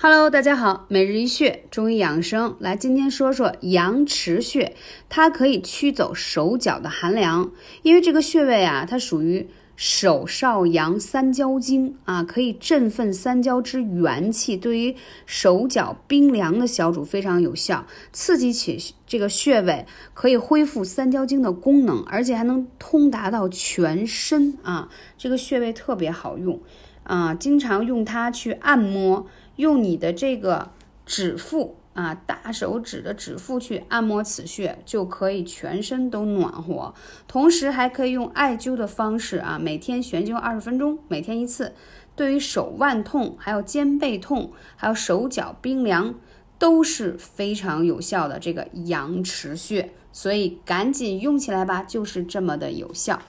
Hello，大家好，每日一穴，中医养生。来，今天说说阳池穴，它可以驱走手脚的寒凉，因为这个穴位啊，它属于手少阳三焦经啊，可以振奋三焦之元气，对于手脚冰凉的小主非常有效，刺激起这个穴位，可以恢复三焦经的功能，而且还能通达到全身啊，这个穴位特别好用啊，经常用它去按摩。用你的这个指腹啊，大手指的指腹去按摩此穴，就可以全身都暖和。同时还可以用艾灸的方式啊，每天悬灸二十分钟，每天一次。对于手腕痛、还有肩背痛、还有手脚冰凉，都是非常有效的这个阳池穴。所以赶紧用起来吧，就是这么的有效。